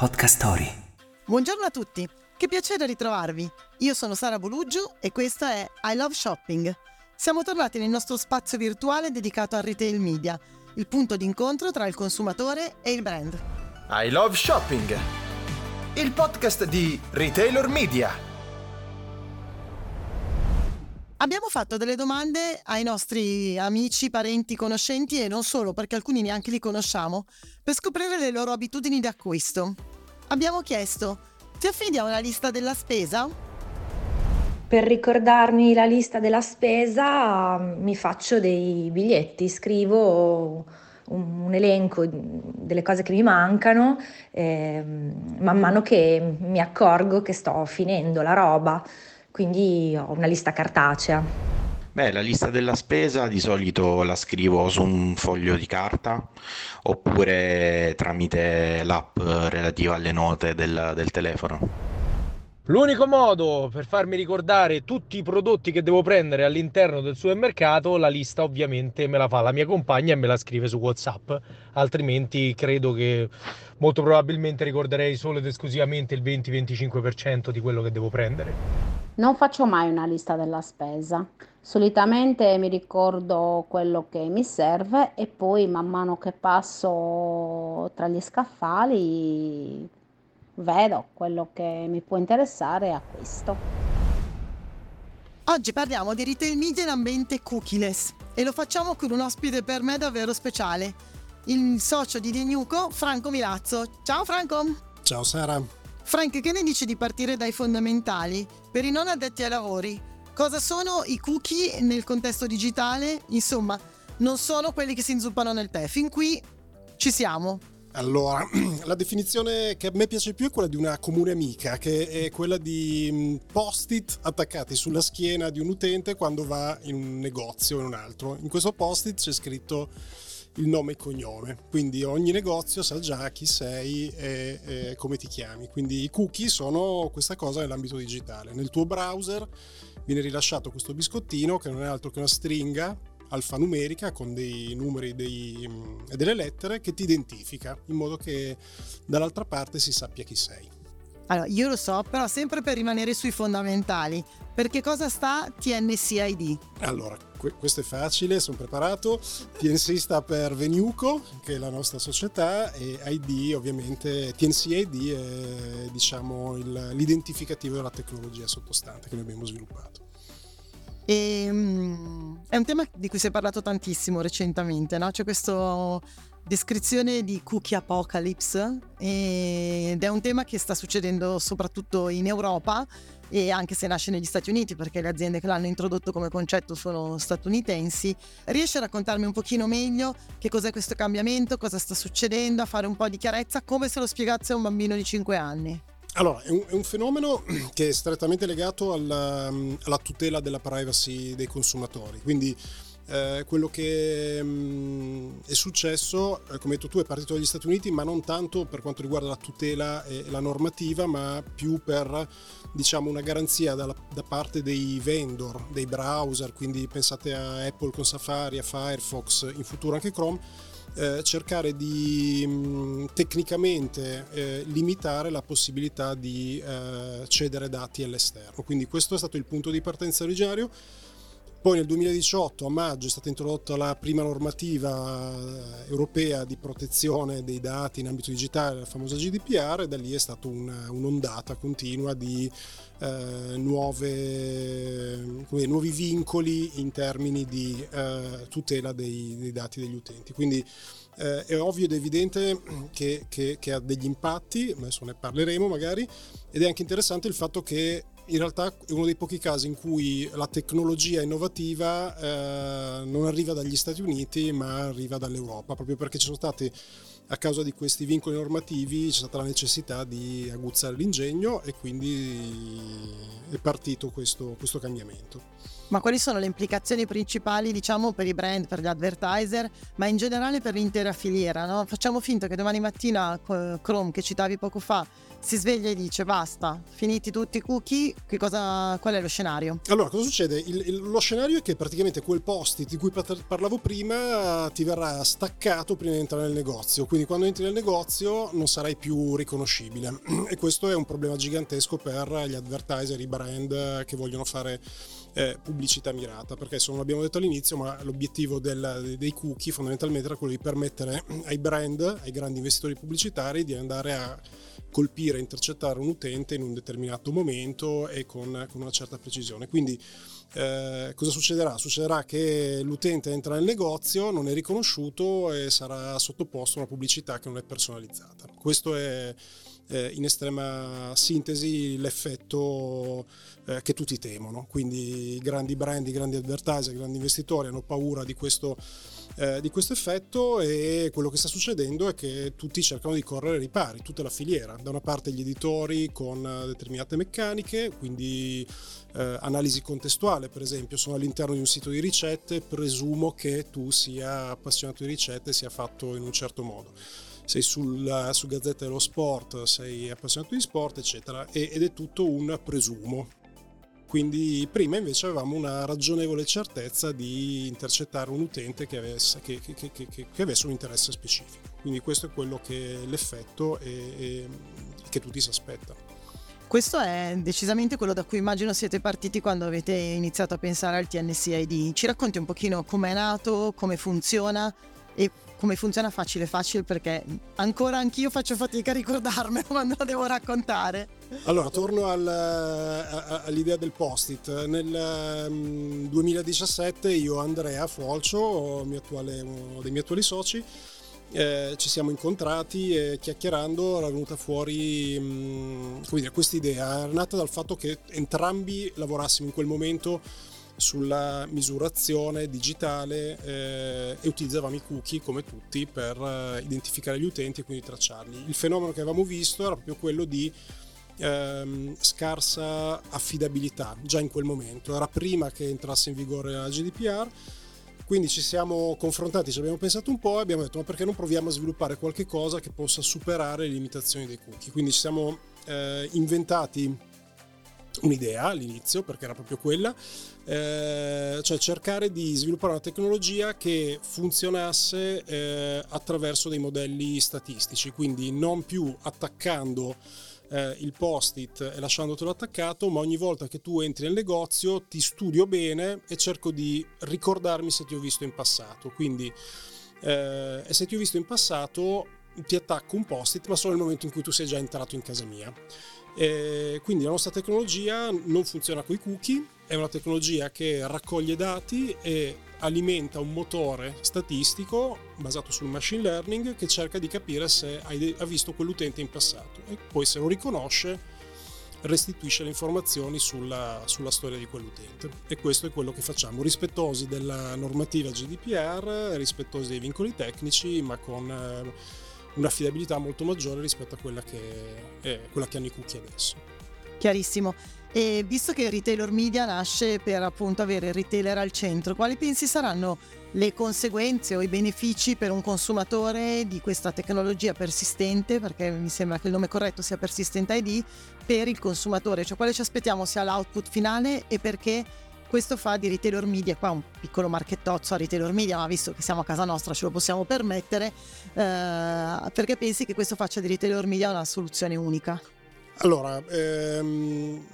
Podcast Story. Buongiorno a tutti, che piacere ritrovarvi. Io sono Sara Boluggiu e questo è I Love Shopping. Siamo tornati nel nostro spazio virtuale dedicato al retail media, il punto d'incontro tra il consumatore e il brand. I Love Shopping, il podcast di Retailer Media. Abbiamo fatto delle domande ai nostri amici, parenti, conoscenti e non solo, perché alcuni neanche li conosciamo, per scoprire le loro abitudini di acquisto. Abbiamo chiesto, ti affidi a una lista della spesa? Per ricordarmi la lista della spesa mi faccio dei biglietti, scrivo un, elenco delle cose che mi mancano eh, man mano che mi accorgo che sto finendo la roba quindi ho una lista cartacea. Beh, la lista della spesa di solito la scrivo su un foglio di carta oppure tramite l'app relativa alle note del, del telefono. L'unico modo per farmi ricordare tutti i prodotti che devo prendere all'interno del supermercato, la lista ovviamente me la fa la mia compagna e me la scrive su WhatsApp, altrimenti credo che molto probabilmente ricorderei solo ed esclusivamente il 20-25% di quello che devo prendere. Non faccio mai una lista della spesa. Solitamente mi ricordo quello che mi serve e poi man mano che passo tra gli scaffali vedo quello che mi può interessare e acquisto. Oggi parliamo di retail media in ambiente cookieless e lo facciamo con un ospite per me davvero speciale, il socio di Denuco, Franco Milazzo. Ciao Franco! Ciao Sara! Frank, che ne dici di partire dai fondamentali? Per i non addetti ai lavori, cosa sono i cookie nel contesto digitale? Insomma, non sono quelli che si inzuppano nel tè. Fin qui ci siamo. Allora, la definizione che a me piace più è quella di una comune amica, che è quella di mm, post-it attaccati sulla schiena di un utente quando va in un negozio o in un altro. In questo post-it c'è scritto il nome e cognome, quindi ogni negozio sa già chi sei e, e come ti chiami. Quindi i cookie sono questa cosa nell'ambito digitale. Nel tuo browser viene rilasciato questo biscottino che non è altro che una stringa alfanumerica con dei numeri dei, e delle lettere che ti identifica in modo che dall'altra parte si sappia chi sei. Allora, io lo so, però sempre per rimanere sui fondamentali. Perché cosa sta TNCID? Allora, questo è facile, sono preparato. TNC sta per Venuco, che è la nostra società, e ID ovviamente, TNCID è diciamo il, l'identificativo della tecnologia sottostante che noi abbiamo sviluppato. E, um, è un tema di cui si è parlato tantissimo recentemente, no? C'è questo descrizione di cookie apocalypse ed è un tema che sta succedendo soprattutto in Europa e anche se nasce negli Stati Uniti perché le aziende che l'hanno introdotto come concetto sono statunitensi, riesce a raccontarmi un pochino meglio che cos'è questo cambiamento, cosa sta succedendo, a fare un po' di chiarezza come se lo spiegasse a un bambino di 5 anni? Allora, è un, è un, fenomeno che è strettamente legato alla, alla tutela della privacy dei consumatori, quindi eh, quello che mh, mm, è successo, eh, come hai detto tu, è partito dagli Stati Uniti, ma non tanto per quanto riguarda la tutela e la normativa, ma più per diciamo, una garanzia dalla, da parte dei vendor, dei browser, quindi pensate a Apple con Safari, a Firefox, in futuro anche Chrome. Eh, cercare di mh, mm, tecnicamente eh, limitare la possibilità di eh, cedere dati all'esterno. Quindi questo è stato il punto di partenza originario poi nel 2018 a maggio è stata introdotta la prima normativa eh, europea di protezione dei dati in ambito digitale, la famosa GDPR, e da lì è stata una, un'ondata continua di eh, nuove, dire, nuovi vincoli in termini di eh, tutela dei, dei, dati degli utenti. Quindi eh, è ovvio ed evidente che, che, che ha degli impatti, adesso ne parleremo magari, ed è anche interessante il fatto che in realtà è uno dei pochi casi in cui la tecnologia innovativa eh, non arriva dagli Stati Uniti ma arriva dall'Europa, proprio perché ci sono stati, a causa di questi vincoli normativi, c'è stata la necessità di aguzzare l'ingegno e quindi è partito questo, questo cambiamento. Ma quali sono le implicazioni principali, diciamo, per i brand, per gli advertiser, ma in generale per l'intera filiera? No? Facciamo finta che domani mattina Chrome, che citavi poco fa, si sveglia e dice basta, finiti tutti i cookie, cosa, qual è lo scenario? Allora, cosa succede? Il, il, lo scenario è che praticamente quel post di cui parlavo prima ti verrà staccato prima di entrare nel negozio, quindi Quindi quando entri nel negozio non sarai più riconoscibile e questo è un problema gigantesco per gli advertiser, i brand che vogliono fare eh, pubblicità mirata, perché se non l'abbiamo detto all'inizio, ma l'obiettivo del, dei cookie fondamentalmente era quello di permettere ai brand, ai grandi investitori pubblicitari di andare a colpire, intercettare un utente in un determinato momento e con, con una certa precisione. Quindi eh, cosa succederà? Succederà che l'utente entra nel negozio, non è riconosciuto e sarà sottoposto a una pubblicità che non è personalizzata. Questo è eh, in estrema sintesi l'effetto eh, che tutti temono. Quindi i grandi brand, i grandi advertiser, i grandi investitori hanno paura di questo, eh, di questo effetto e quello che sta succedendo è che tutti cercano di correre ai ripari, tutta la filiera. Da una parte gli editori con determinate meccaniche, quindi eh, analisi contestuale per esempio, sono all'interno di un sito di ricette, presumo che tu sia appassionato di ricette e sia fatto in un certo modo sei sul, su Gazzetta dello Sport, sei appassionato di sport, eccetera, ed è tutto un presumo. Quindi prima invece avevamo una ragionevole certezza di intercettare un utente che avesse, che, che, che, avesse un interesse specifico. Quindi questo è quello che è l'effetto e che tutti si aspettano. Questo è decisamente quello da cui immagino siete partiti quando avete iniziato a pensare al TNCID. Ci racconti un pochino com'è nato, come funziona e come funziona facile facile perché ancora anch'io faccio fatica a ricordarmelo quando lo devo raccontare. Allora, torno al, a, all'idea del post-it. Nel um, 2017 io, Andrea Folcio, attuale, uno dei miei attuali soci, eh, ci siamo incontrati e chiacchierando era venuta fuori um, questa idea. Era nata dal fatto che entrambi lavorassimo in quel momento sulla misurazione digitale eh, e utilizzavamo i cookie come tutti per eh, identificare gli utenti e quindi tracciarli. Il fenomeno che avevamo visto era proprio quello di ehm, scarsa affidabilità già in quel momento, era prima che entrasse in vigore la GDPR. Quindi ci siamo confrontati, ci abbiamo pensato un po' e abbiamo detto ma perché non proviamo a sviluppare qualche cosa che possa superare le limitazioni dei cookie. Quindi ci siamo eh, inventati un'idea all'inizio, perché era proprio quella, eh, cioè cercare di sviluppare una tecnologia che funzionasse eh, attraverso dei modelli statistici, quindi non più attaccando eh, il post-it e lasciandotelo attaccato, ma ogni volta che tu entri nel negozio ti studio bene e cerco di ricordarmi se ti ho visto in passato. Quindi, eh, e se ti ho visto in passato ti attacco un post-it, ma solo nel momento in cui tu sei già entrato in casa mia. E quindi la nostra tecnologia non funziona con i cookie, è una tecnologia che raccoglie dati e alimenta un motore statistico basato sul machine learning che cerca di capire se ha visto quell'utente in passato. E poi se lo riconosce restituisce le informazioni sulla, sulla, storia di quell'utente. E questo è quello che facciamo rispettosi della normativa GDPR rispettosi dei vincoli tecnici ma con eh, un'affidabilità molto maggiore rispetto a quella che, è, quella che hanno i cookie adesso. Chiarissimo. E visto che il retailer media nasce per appunto avere il retailer al centro, quali pensi saranno le conseguenze o i benefici per un consumatore di questa tecnologia persistente, perché mi sembra che il nome corretto sia persistente ID, per il consumatore? Cioè quale ci aspettiamo sia l'output finale e perché questo fa di Retailer Media, qua un piccolo marchettozzo a Retailer Media, ma visto che siamo a casa nostra ce lo possiamo permettere, eh, perché pensi che questo faccia di Retailer Media una soluzione unica? Allora, ehm,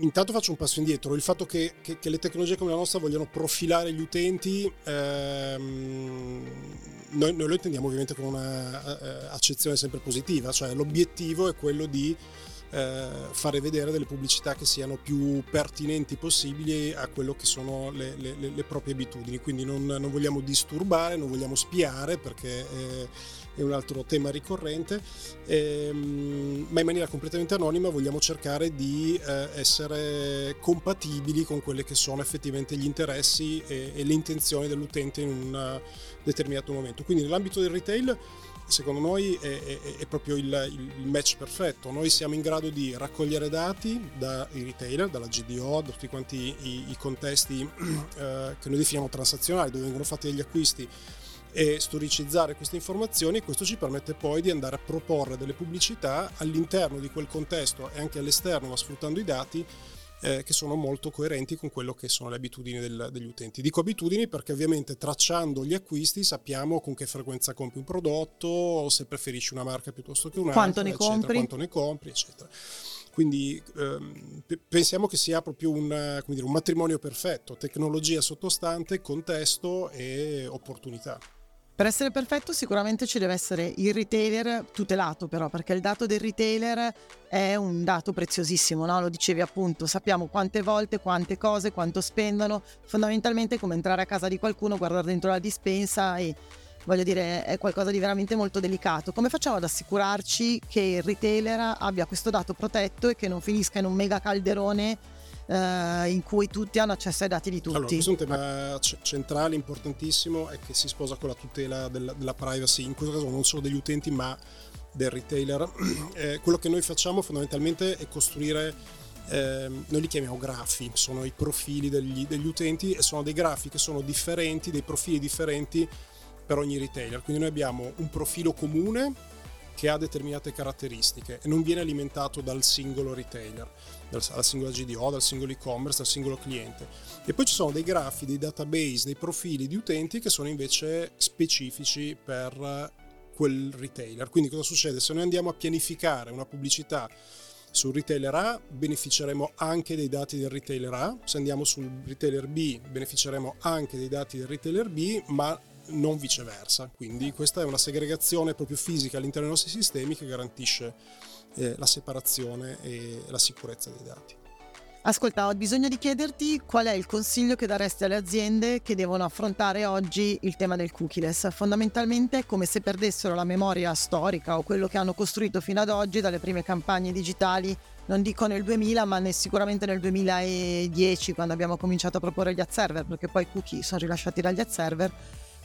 intanto faccio un passo indietro. Il fatto che, che, che, le tecnologie come la nostra vogliano profilare gli utenti, ehm, noi, noi, lo intendiamo ovviamente con un'accezione eh, sempre positiva, cioè l'obiettivo è quello di eh, fare vedere delle pubblicità che siano più pertinenti possibili a quello che sono le, le, le proprie abitudini. Quindi non, non, vogliamo disturbare, non vogliamo spiare perché eh, è un altro tema ricorrente, ehm, ma in maniera completamente anonima vogliamo cercare di eh, essere compatibili con quelli che sono effettivamente gli interessi e, e le intenzioni dell'utente in un determinato momento. Quindi nell'ambito del retail secondo noi è, è, è proprio il, il, match perfetto. Noi siamo in grado di raccogliere dati dai retailer, dalla GDO, da tutti quanti i, i contesti eh, che noi definiamo transazionali, dove vengono fatti degli acquisti e storicizzare queste informazioni e questo ci permette poi di andare a proporre delle pubblicità all'interno di quel contesto e anche all'esterno, ma sfruttando i dati eh, che sono molto coerenti con quello che sono le abitudini del, degli utenti. Dico abitudini perché ovviamente tracciando gli acquisti sappiamo con che frequenza compri un prodotto, se preferisci una marca piuttosto che un'altra, quanto ne eccetera, compri, quanto ne compri, eccetera. Quindi ehm, pensiamo che sia proprio un, dire, un matrimonio perfetto, tecnologia sottostante, contesto e opportunità. Per essere perfetto sicuramente ci deve essere il retailer tutelato però, perché il dato del retailer è un dato preziosissimo, no? lo dicevi appunto, sappiamo quante volte, quante cose, quanto spendono, fondamentalmente è come entrare a casa di qualcuno, guardare dentro la dispensa e voglio dire è qualcosa di veramente molto delicato. Come facciamo ad assicurarci che il retailer abbia questo dato protetto e che non finisca in un mega calderone eh, in cui tutti hanno accesso ai dati di tutti. Allora, questo è un tema c- centrale, importantissimo e che si sposa con la tutela della, della, privacy, in questo caso non solo degli utenti ma del retailer. Eh, quello che noi facciamo fondamentalmente è costruire eh, noi li chiamiamo grafi, sono i profili degli, degli, utenti e sono dei grafi che sono differenti, dei profili differenti per ogni retailer. Quindi noi abbiamo un profilo comune che ha determinate caratteristiche e non viene alimentato dal singolo retailer, dalla singola GDO, dal singolo e-commerce, dal singolo cliente. E poi ci sono dei grafi, dei database, dei profili di utenti che sono invece specifici per quel retailer. Quindi cosa succede? Se noi andiamo a pianificare una pubblicità sul retailer A beneficeremo anche dei dati del retailer A, se andiamo sul retailer B beneficeremo anche dei dati del retailer B, ma non viceversa. Quindi questa è una segregazione proprio fisica all'interno dei nostri sistemi che garantisce eh, la separazione e la sicurezza dei dati. Ascolta, ho bisogno di chiederti qual è il consiglio che daresti alle aziende che devono affrontare oggi il tema del cookieless. Fondamentalmente è come se perdessero la memoria storica o quello che hanno costruito fino ad oggi dalle prime campagne digitali, non dico nel 2000, ma sicuramente nel 2010 quando abbiamo cominciato a proporre gli ad server, perché poi i cookie sono rilasciati dagli ad server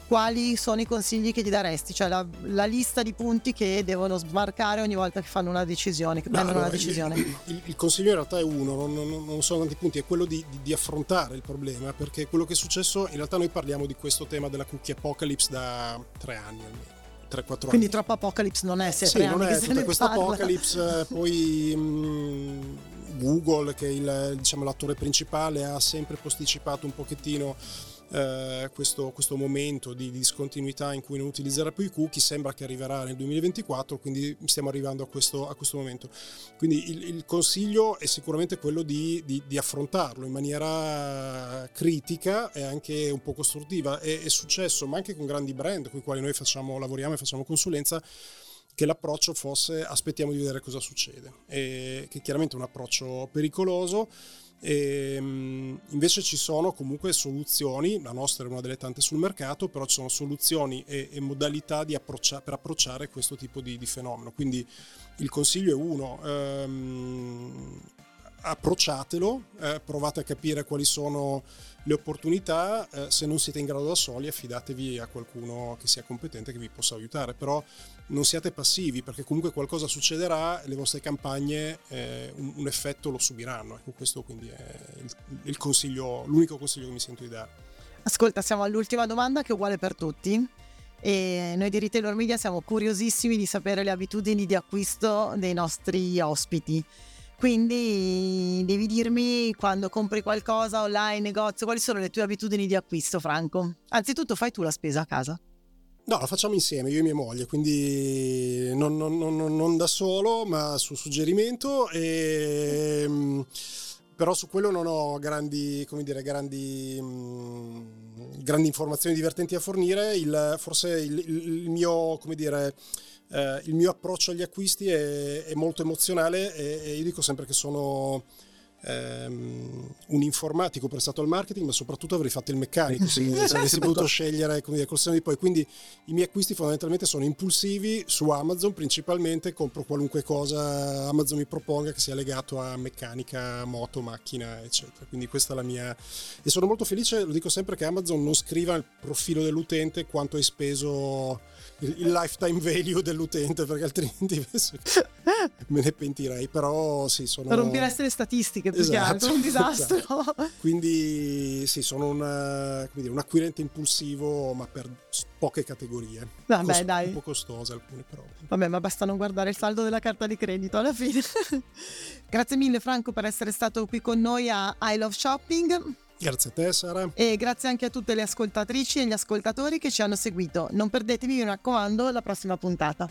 quali sono i consigli che gli daresti? Cioè la, la lista di punti che devono sbarcare ogni volta che fanno una decisione, che no, prendono allora, una decisione. Il, il, il, consiglio in realtà è uno, non, non, non sono tanti punti, è quello di, di, di, affrontare il problema, perché quello che è successo, in realtà noi parliamo di questo tema della cookie apocalypse da tre anni almeno. 3-4 anni. Quindi troppo apocalypse non è, se sì, non è tutta questa apocalypse, poi mh, mm, Google, che è il, diciamo, l'attore principale, ha sempre posticipato un pochettino eh, questo, questo, momento di, discontinuità in cui non utilizzerà più i cookie sembra che arriverà nel 2024 quindi stiamo arrivando a questo, a questo momento. Quindi il, il, consiglio è sicuramente quello di, di, di, affrontarlo in maniera critica e anche un po' costruttiva. È, è successo ma anche con grandi brand con i quali noi facciamo, lavoriamo e facciamo consulenza che l'approccio fosse aspettiamo di vedere cosa succede, e che è chiaramente un approccio pericoloso, e, ehm, invece ci sono comunque soluzioni, la nostra è una delle tante sul mercato, però ci sono soluzioni e, e modalità approccia, per approcciare questo tipo di, di, fenomeno. Quindi il consiglio è uno, ehm, approcciatelo, eh, provate a capire quali sono le opportunità, eh, se non siete in grado da soli affidatevi a qualcuno che sia competente che vi possa aiutare, però non siate passivi perché comunque qualcosa succederà le vostre campagne eh, un, un, effetto lo subiranno. Ecco, questo quindi è il, il consiglio, l'unico consiglio che mi sento di dare. Ascolta, siamo all'ultima domanda che è uguale per tutti e noi di Retailer Media siamo curiosissimi di sapere le abitudini di acquisto dei nostri ospiti. Quindi devi dirmi quando compri qualcosa online, negozio, quali sono le tue abitudini di acquisto, Franco? Anzitutto fai tu la spesa a casa. No, la facciamo insieme, io e mia moglie, quindi non, non, non, non da solo, ma su suggerimento. E, ehm, però su quello non ho grandi, come dire, grandi, grandi informazioni divertenti a fornire. Il, forse il, il mio, come dire, eh, il mio approccio agli acquisti è, è molto emozionale e, e, io dico sempre che sono ehm, un informatico prestato al marketing, ma soprattutto avrei fatto il meccanico se, se avessi potuto scegliere come dire, col di poi. Quindi i miei acquisti fondamentalmente sono impulsivi su Amazon, principalmente compro qualunque cosa Amazon mi proponga che sia legato a meccanica, moto, macchina, eccetera. Quindi questa è la mia... E sono molto felice, lo dico sempre, che Amazon non scriva il profilo dell'utente quanto hai speso il, lifetime value dell'utente, perché altrimenti me ne pentirei, però sì, sono... Rompiresti le statistiche più Esatto, che altro, un disastro. esatto. Quindi sì, sono un, come dire, un acquirente impulsivo, ma per poche categorie. Vabbè, Cos- dai. Un po' costose alcune però. Vabbè, ma basta non guardare il saldo della carta di credito alla fine. grazie mille Franco per essere stato qui con noi a I Love Shopping Grazie a te Sara. e grazie anche a tutte le ascoltatrici e gli ascoltatori che ci hanno seguito. Non perdetevi, mi raccomando, la prossima puntata.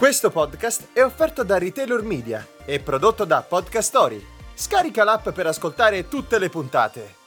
Questo podcast è offerto da Retailer Media e prodotto da Podcast Story. Scarica l'app per ascoltare tutte le puntate.